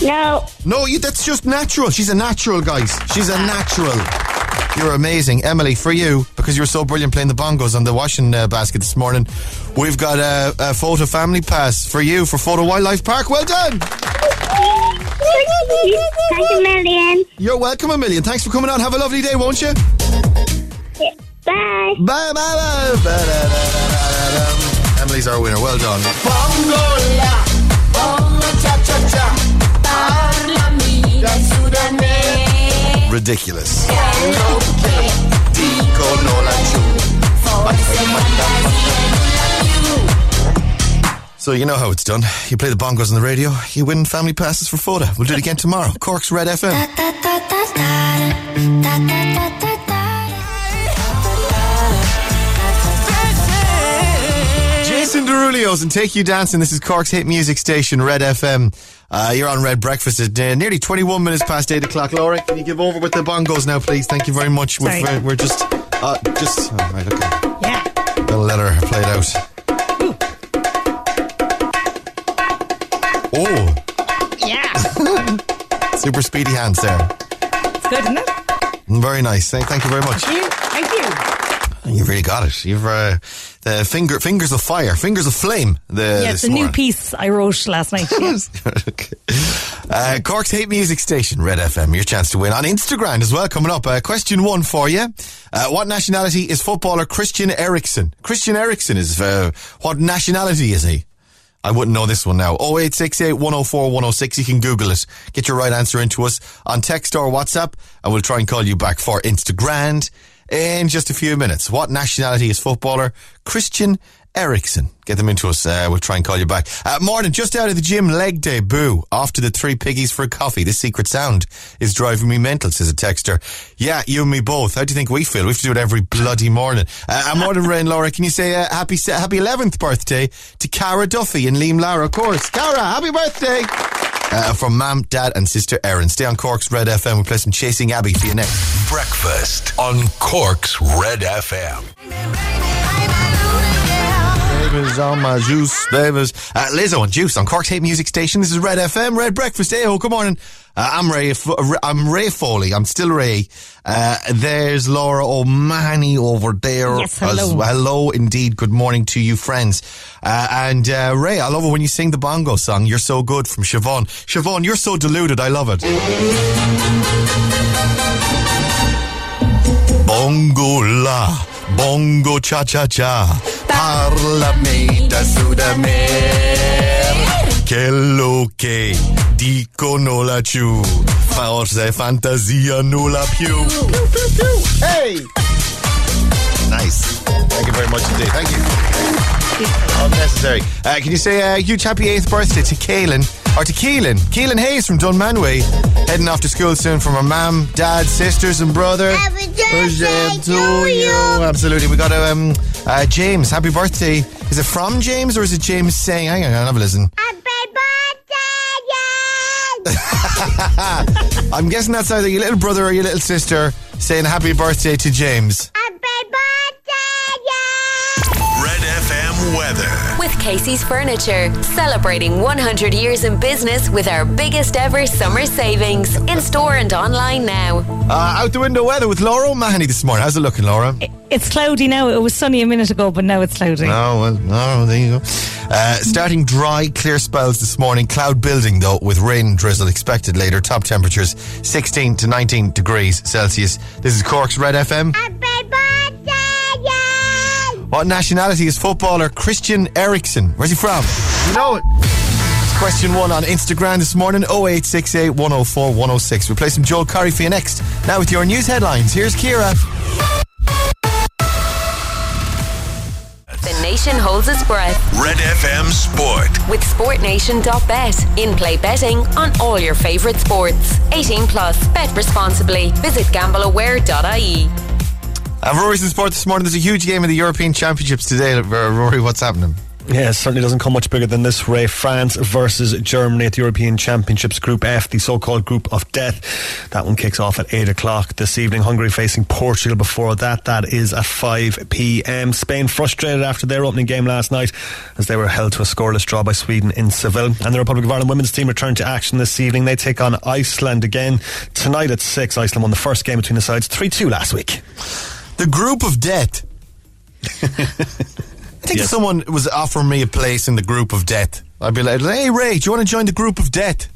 No. No, you, that's just natural. She's a natural, guys. She's a natural. You're amazing. Emily, for you, because you were so brilliant playing the bongos on the washing uh, basket this morning, we've got a, a Fota family pass for you for Fota Wildlife Park. Well done. Thank you, million. You're welcome a million. Thanks for coming on. Have a lovely day, won't you? Yeah. Bye. Bye, bye, bye. Ba-da-da-da-da-da. Emily's our winner. Well done. Bongola, bongo cha cha cha, parlami del Sudane. Più. So you know how it's done. You play the bongos on the radio, you win family passes for Fota. We'll do it again tomorrow. Cork's Red FM. Jason Derulios and Take You Dancing. This is Cork's hit music station, Red FM. Uh, you're on Red Breakfast at uh, nearly 21 minutes past 8 o'clock. Laura, can you give over with the bongos now, please? Thank you very much. We're, Sorry. we're just, uh, just, oh, right, okay. Yeah. Gotta let her play it out. Oh, Yeah. <laughs> super speedy hands there. It's good, isn't it? Very nice. Thank, thank you very much. Thank you. Thank you. You really got it. You've uh, the finger fingers of fire, fingers of flame. The yeah, it's a new piece I wrote last night. Yeah. <laughs> okay. uh, Cork's hate music station, Red FM. Your chance to win on Instagram as well. Coming up, uh, question one for you: uh, What nationality is footballer Christian Eriksen? Christian Eriksen is uh, what nationality is he? I wouldn't know this one now. 0868 104 106. You can Google it. Get your right answer into us on text or WhatsApp, and we'll try and call you back for Instagram in just a few minutes. What nationality is footballer Christian Eriksen? Get them into us. Uh, we'll try and call you back. Uh, morning, just out of the gym, leg day, boo. Off to the three piggies for a coffee. This secret sound is driving me mental, says a texter. Yeah, you and me both. How do you think we feel? We have to do it every bloody morning. Uh, uh, morning, Rain Laura. Can you say uh, happy happy 11th birthday to Cara Duffy and Liam Lara, of course. Cara, happy birthday! Uh, from Mam, Dad, and Sister Erin. Stay on Cork's Red FM. We'll play some Chasing Abby for you next. Breakfast on Cork's Red FM. Babies on my juice, babies. Uh, Lizzo and Juice on Cork's Hate Music Station. This is Red FM, Red Breakfast. Hey, oh, good morning. Uh, I'm Ray. I'm Ray Foley. I'm still Ray. Uh, there's Laura O'Mahony over there. Yes, hello. as- hello, indeed. Good morning to you, friends. Uh, and uh, Ray, I love it when you sing the bongo song. You're so good from Siobhan. Siobhan, you're so deluded. I love it. Bongo la, bongo cha cha cha, parlami da Sudamer. Che lo che dicono laggiù, forse fantasia nulla più. Hey! Nice. Thank you very much indeed. Thank you. Unnecessary. Uh, can you say a huge happy 8th birthday to Kaylin, or to Keelan? Keelan Hayes from Dunmanway, heading off to school soon from her mum, dad, sisters, and brother. Happy Birthday to you. Absolutely. We got um, uh, James. Happy birthday. Is it from James or is it James saying? Hang on, have a listen. <laughs> I'm guessing that's either your little brother or your little sister saying happy birthday to James. Weather. With Casey's Furniture, celebrating 100 years in business with our biggest ever summer savings. In store and online now. Uh, out the window weather with Laura O'Mahony this morning. How's it looking, Laura? It's cloudy now. It was sunny a minute ago, but now it's cloudy. Oh, well, no, there you go. Uh, starting dry, clear spells this morning. Cloud building, though, with rain and drizzle expected later. Top temperatures 16 to 19 degrees Celsius. This is Cork's Red FM. What nationality is footballer Christian Eriksen? Where's he from? You know it. It's question one on Instagram this morning 0868 104 106. We'll play some Joel Corry for you next. Now with your news headlines. Here's Kira. The nation holds its breath. Red FM Sport. With SportNation.bet. In play betting on all your favourite sports. 18 plus. Bet responsibly. Visit gambleaware.ie. Uh, Rory's in sport this morning. There's a huge game in the European Championships today. Uh, Rory, what's happening? Yeah, it certainly doesn't come much bigger than this, Ray. France versus Germany at the European Championships Group F, the so-called Group of Death. That one kicks off at 8 o'clock this evening. Hungary facing Portugal before that. That is at 5 p.m. Spain frustrated after their opening game last night as they were held to a scoreless draw by Sweden in Seville. And the Republic of Ireland women's team return to action this evening. They take on Iceland again tonight at 6. Iceland won the first game between the sides 3-2 last week. The Group of Death. <laughs> I think if someone was offering me a place in the Group of Death, I'd be like, "Hey Ray, do you want to join the Group of Death?"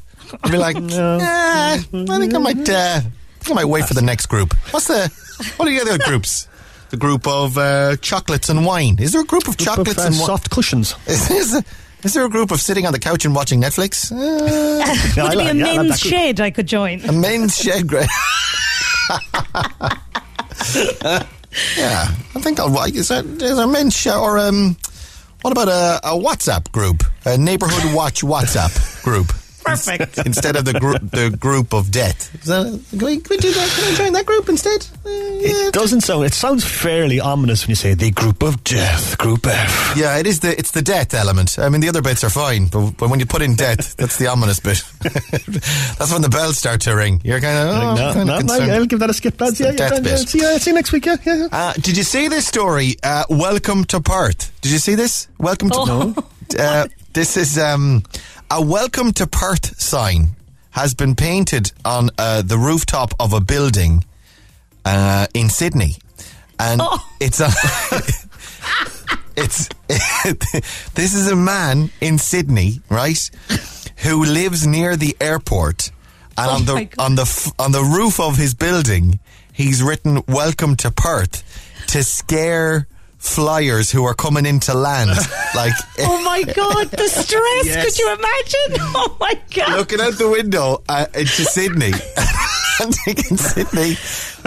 I'd be like, <laughs> "Nah, I think I might. Uh, I think I might wait for the next group. What's the? What are the other groups? The group of uh, chocolates and wine. Is there a group of Group of, chocolates uh, and wine? soft cushions. <laughs> Is, is, is there a group of sitting on the couch and watching Netflix? Uh, Would it be a men's shed I could join? a men's shed, great. <laughs> yeah, I think I'll. Is there, is there a men's shed or um? What about a, a WhatsApp group? A neighborhood watch WhatsApp group. Perfect. <laughs> Instead of the group, the group of death. Is that, can, we, can we do that? Can I join that group instead? It doesn't sound. It sounds fairly ominous when you say the group of death, Group F. Yeah, it is the it's the death element. I mean, the other bits are fine, but, but when you put in death, that's the ominous bit. <laughs> that's when the bells start to ring. You're kind of oh, no, kind no, of no. I'll give that a skip, lads. Yeah, the yeah, death yeah, bit. See, you- see you next week. Yeah, yeah. yeah. Uh, did you see this story? Uh, welcome to Perth. Did you see this? Welcome to Oh. <laughs> Uh, this is um, a welcome to Perth sign has been painted on uh, the rooftop of a building uh, in Sydney, and <laughs> it's a. it's <laughs> this is a man in Sydney, right, who lives near the airport, and Oh on the on the on the roof of his building, he's written "Welcome to Perth" to scare flyers who are coming into land. <laughs> like <laughs> Oh my god, the stress! Yes. Could you imagine? <laughs> Oh my god! looking out the window uh, into Sydney. I'm thinking Sydney,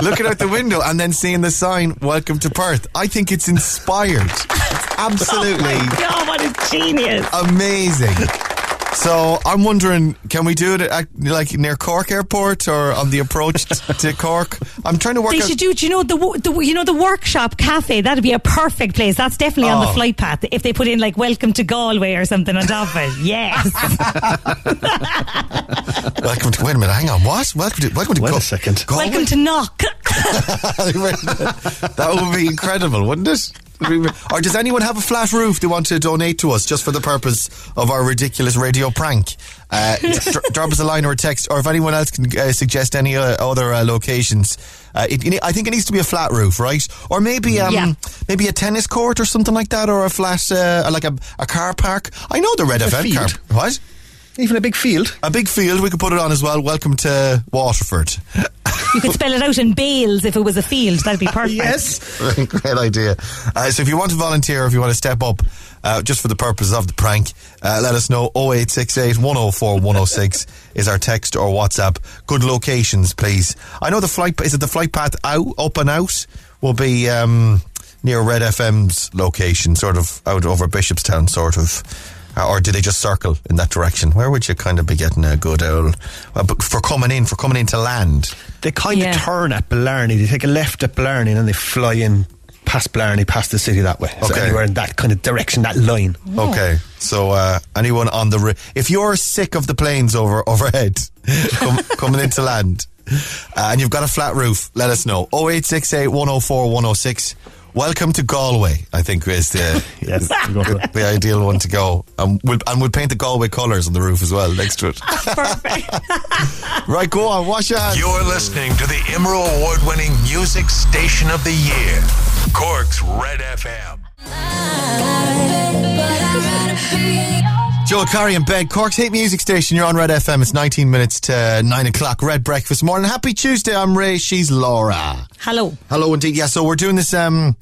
looking out the window and then seeing the sign "Welcome to Perth." I think it's inspired. It's absolutely Oh my god, what a genius! amazing. So I'm wondering, can we do it at, like near Cork Airport or on the approach to Cork? I'm trying to work They out. should do. Do you know the, the you know the workshop cafe? That'd be a perfect place. That's definitely on the Oh. flight path. If they put in like "Welcome to Galway" or something on top of it, yes. <laughs> welcome to. Wait a minute, hang on. What? Welcome to. Welcome to. Wait Go- a second. Galway? Welcome to Knock. <laughs> that would be incredible, wouldn't it? Or does anyone have a flat roof they want to donate to us just for the purpose of our ridiculous radio prank? Uh, <laughs> dr- drop us a line or a text, or if anyone else can uh, suggest any uh, other uh, locations. Uh, it, it- I think it needs to be a flat roof, right? Or maybe um, Yeah. maybe a tennis court or something like that, or a flat, uh, like a, a car park. I know the Red Event car. What? Even a big field. A big field. We could put it on as well. Welcome to Waterford. You could spell it out in bales if it was a field. That'd be perfect. Yes. <laughs> Great idea. Uh, so if you want to volunteer, if you want to step up, uh, just for the purpose of the prank, uh, let us know. 0868 104 106 is our text or WhatsApp. Good locations, please. I know the flight, is it the flight path out, up and out, will be um, near Red FM's location, sort of out over Bishopstown, sort of. Uh, or do they just circle in that direction? Where would you kind of be getting a good old well, but for coming in, for coming into land? They kind Yeah. of turn at Blarney. They take a left at Blarney and then they fly in past Blarney, past the city that way. So Okay. anywhere in that kind of direction, that line. Okay, so uh, anyone on the ri- if you're sick of the planes over <laughs> overhead com- <laughs> coming into land, uh, and you've got a flat roof, let us know. 0868 104 106. Welcome to Galway. I think is the <laughs> Yes, we'll go for that. the ideal one to go. Um, we'll, and we'll paint the Galway colours on the roof as well next to it. <laughs> Perfect. <laughs> right, go on, wash your hands. You're listening to the Emerald Award winning music station of the year, Cork's Red FM. Joel Corry and bed, Cork's Hate music station. You're on Red FM. It's 19 minutes to 9 o'clock. Red breakfast morning. Happy Tuesday. I'm Ray. She's Laura. Hello. Hello, indeed. Yeah, so we're doing this. Um,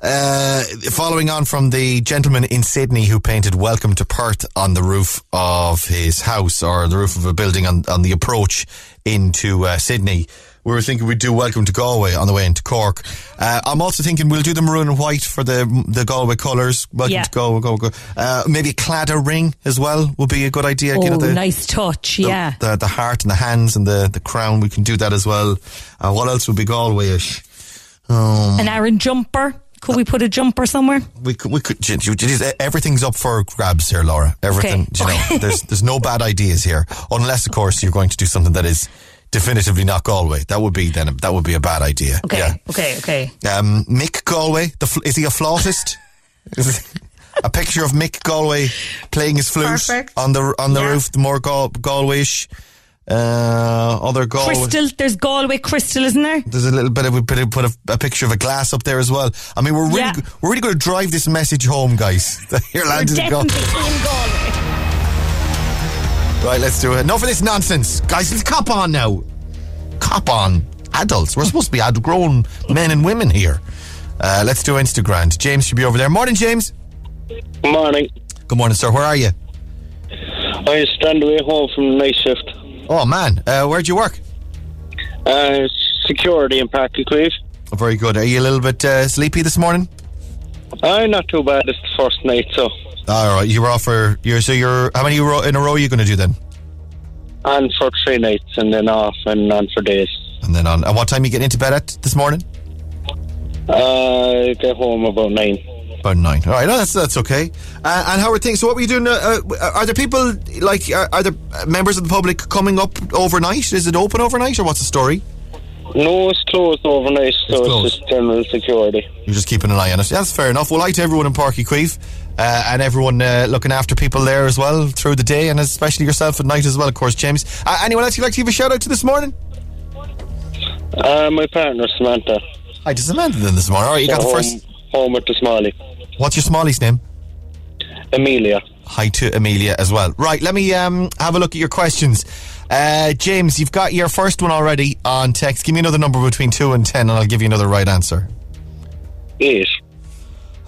uh, following on from the gentleman in Sydney who painted "Welcome to Perth" on the roof of his house or the roof of a building on, on the approach into uh, Sydney. We were thinking we'd do "Welcome to Galway" on the way into Cork. Uh, I'm also thinking we'll do the maroon and white for the the Galway colours. Welcome Yeah. to Galway. Galway. Uh, maybe a Claddagh ring as well would be a good idea. Oh, you know, the, nice touch. the, yeah. the the heart and the hands and the the crown. We can do that as well. Uh, what else would be Galwayish? Um, An Aran jumper. Could we put a jumper somewhere? We could, we could, everything's up for grabs here, Laura. Everything, Okay. you know, <laughs> there's, there's no bad ideas here. Unless, of course, you're going to do something that is definitively not Galway. That would be, then, that would be a bad idea. Okay, Yeah. okay, okay. Um, Mick Galway, the, fl- is he a flautist? <laughs> A picture of Mick Galway playing his flute Perfect. on the on the Yeah. roof, the more Gal- Galwayish. Uh, other Galway. Crystal, there's Galway Crystal, isn't there? There's a little bit of we put a, put a, a picture of a glass up there as well. I mean, we're really Yeah. we're really going to drive this message home, guys. <laughs> You're We're allowed to go. definitely in Galway. Right, let's do it. Enough of this nonsense, guys. Let's cop on now. Cop on, adults. We're supposed to be ad- grown men and women here. Uh, let's do Instagram. James should be over there. Morning, James. Morning. Good morning, sir. Where are you? I stand away home from the night shift. Oh man, uh, where'd you work? Uh, security in Park Queeve. Very good. Are you a little bit uh, sleepy this morning? Uh, not too bad. It's the first night, so. All right, you were off for you're so you're how many in a row are you going to do then? On for three nights and then off and on for days. And then on. And what time you getting into bed at this morning? Uh, get home about nine. About nine. All right, no, that's that's okay. Uh, and how are things? So, what were you doing? Uh, uh, are there people like are, are there members of the public coming up overnight? Is it open overnight, or what's the story? No, it's closed overnight, so it's, just general security. You're just keeping an eye on it. That's fair enough. Well, hi to everyone in Parky Queeve. Uh, and everyone uh, looking after people there as well through the day, and especially yourself at night as well, of course, James. Uh, anyone else you'd like to give a shout out to this morning? Uh, my partner, Samantha. Hi to Samantha then this morning. All right, you got the home, first. Home with the Smalley. What's your Smalley's name? Amelia. Hi to Amelia as well. Right, let me um, have a look at your questions. Uh, James, you've got your first one already on text. Give me another number between 2 and 10, and I'll give you another right answer. Eight.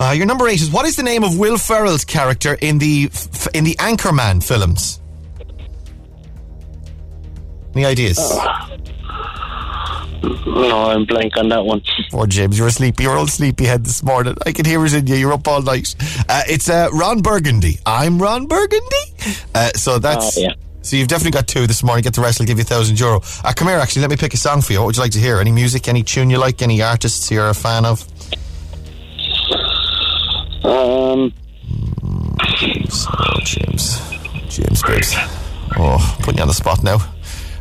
Uh, your number 8 is what is the name of Will Ferrell's character in the f- in the Anchorman films? Any ideas? No, I'm blank on that one. Poor James, you're a sleepy, you're old sleepyhead this morning. I can hear it in you. You're up all night. Uh, it's uh, Ron Burgundy. I'm Ron Burgundy. Uh, so that's. Oh, yeah. So you've definitely got two this morning. Get the rest. I'll give you a thousand euro. Uh, come here, actually. Let me pick a song for you. What would you like to hear? Any music? Any tune you like? Any artists you're a fan of? Um, So, James, James, babes. Oh, putting you on the spot now.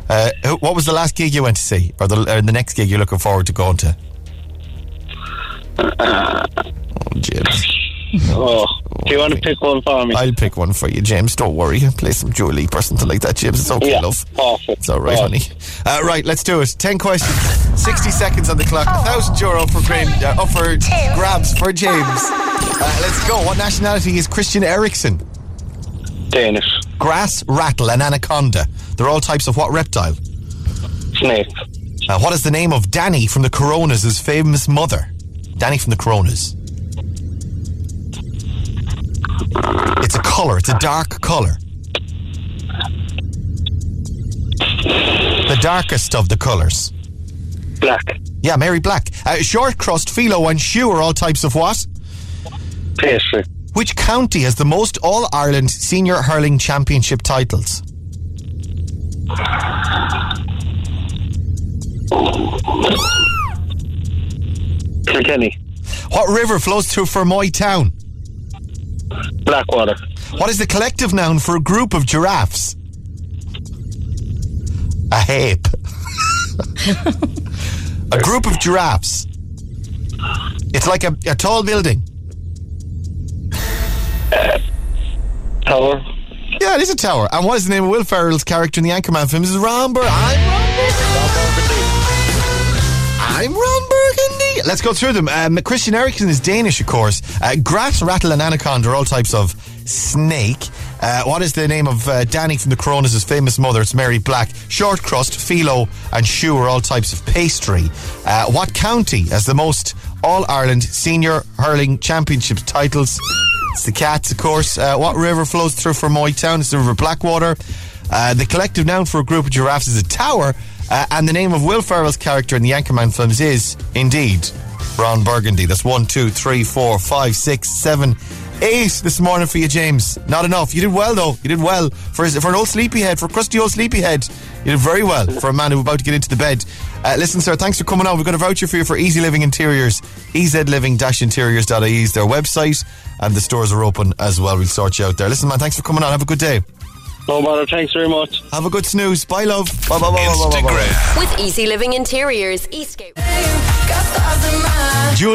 Uh, what was the last gig you went to see, or the, or the next gig you're looking forward to going to? Oh, <coughs> James. oh, do you want to pick one for me? I'll pick one for you, James. Don't worry. Play some Lipa or something like that, James. It's okay, Yeah, love. awful. It's all right, honey. Uh, right, let's do it. Ten questions, sixty seconds on the clock. A thousand euro for Graham, uh, up for grabs for James. Uh, let's go. What nationality is Christian Eriksen? Danish. Grass, rattle, and anaconda. They're all types of what reptile? Snake. Uh, what is the name of Danny from the Coronas' famous mother? Danny from the Coronas. It's a colour. It's a dark colour. The darkest of the colours. Black. Yeah, Mary Black. Uh, short crust, phyllo, and choux are all types of what? Pastry. Which county has the most All Ireland Senior Hurling Championship titles? Kilkenny. What river flows through Fermoy town? Blackwater. What is the collective noun for a group of giraffes? A hape. a group of giraffes. It's like a, a tall building. Tower. Yeah, it is a tower. And what is the name of Will Ferrell's character in the Anchorman film? This is Ron Burgundy. I'm Ron Burgundy. Let's go through them. Um, Christian Eriksen is Danish, of course. Uh, grass, rattle, and anaconda are all types of snake. Uh, what is the name of uh, Danny from the Coronas' famous mother? It's Mary Black. Short crust, phyllo, and choux are all types of pastry. Uh, what county has the most All Ireland Senior Hurling Championships titles? It's the Cats, of course. Uh, what river flows through Fermoy town? It's the River Blackwater. Uh, the collective noun for a group of giraffes is a tower. Uh, and the name of Will Ferrell's character in the Anchorman films is, indeed, Ron Burgundy. That's one, two, three, four, five, six, seven, eight this morning for you, James. Not enough. You did well, though. You did well. For, for an old sleepyhead, for crusty old sleepyhead, You did very well for a man who's about to get into the bed. Uh, listen, sir, thanks for coming on. We've got a voucher for you for EZ Living Interiors. ezliving-interiors.ie is their website, and the stores are open as well. We'll sort you out there. Listen, man, thanks for coming on. Have a good day. No matter. Thanks very much. Have a good snooze. Bye, love. Bye, bye, bye, bye, bye, bye, bye. With EZ Living Interiors, Eastgate. Dua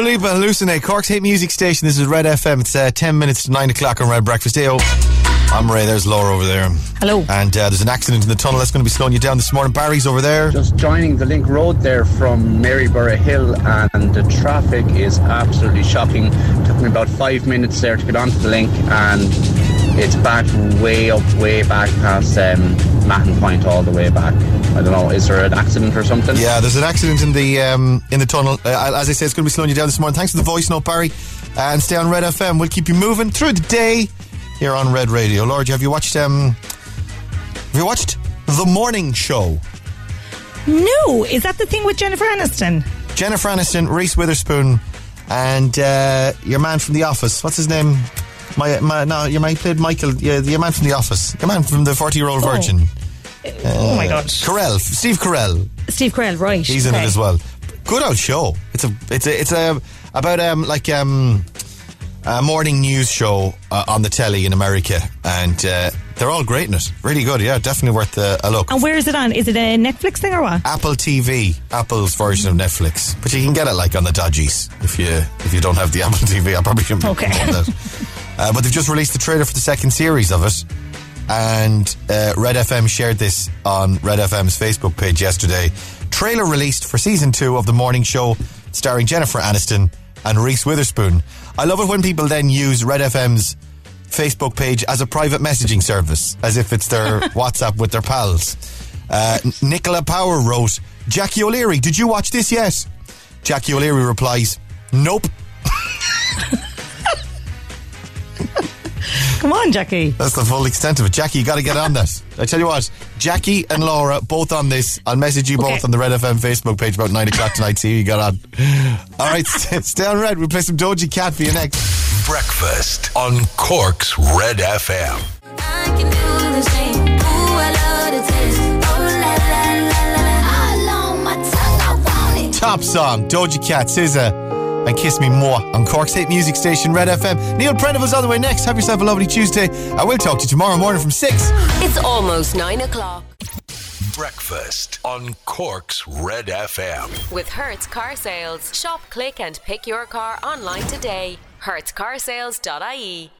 Lipa, Hallucinate, Cork's hit music station. This is Red FM. It's uh, 10 minutes to 9 o'clock on Red Breakfast. Ayo. I'm Ray. There's Laura over there. Hello. And uh, there's an accident in the tunnel that's going to be slowing you down this morning. Barry's over there. Just joining the link road there from Maryborough Hill, and the traffic is absolutely shocking. Took me about five minutes there to get onto the link, and it's back way up, way back past um, Mahon Point, all the way back. I don't know. Is there an accident or something? Yeah, there's an accident in the um, in the tunnel. Uh, as I say, it's going to be slowing you down this morning. Thanks for the voice note, Barry. And stay on Red FM. We'll keep you moving through the day here on Red Radio. Lord, have you watched um, have you watched the morning show? No, is that the thing with Jennifer Aniston? Jennifer Aniston, Reese Witherspoon, and uh, your man from The Office. What's his name? My, my no, your man played Michael. Yeah, your man from The Office. Your man from the Forty-Year-Old Oh. Virgin. oh my God. Carell, Steve Carell. Steve Carell, right? He's in okay. it as well. Good old show. It's a it's a it's a about um like um a morning news show uh, on the telly in America, and uh, they're all great in it. Really good. Yeah, definitely worth a, a look. And where is it on? Is it a Netflix thing or what? Apple TV, Apple's version of Netflix, but you can get it like on the dodgies if you if you don't have the <laughs> Apple TV. I probably shouldn't. Okay. that. <laughs> Uh, but they've just released the trailer for the second series of it, and uh, Red FM shared this on Red FM's Facebook page yesterday. Trailer released for season two of the morning show, starring Jennifer Aniston and Reese Witherspoon. I love it when people then use Red FM's Facebook page as a private messaging service, as if it's their <laughs> WhatsApp with their pals. Uh, Nicola Power wrote, Jackie O'Leary, did you watch this yet? Jackie O'Leary replies, Nope. <laughs> Come on, Jackie. That's the full extent of it. Jackie, you got to get on that. I tell you what, Jackie and Laura both on this. I'll message you both on the Red FM Facebook page about nine o'clock tonight. See who you got on. All right, <laughs> stay, stay on Red. We'll play some Doja Cat for you next. Breakfast on Cork's Red FM. Top song, Doja Cat, SZA, and Kiss Me More on Cork's hit music station Red FM. Neil Prendeville's on the way next. Have yourself a lovely Tuesday. I will talk to you tomorrow morning from six. It's almost nine o'clock. Breakfast on Cork's Red FM. With Hertz Car Sales. Shop, click, and pick your car online today. HertzCarsales.ie.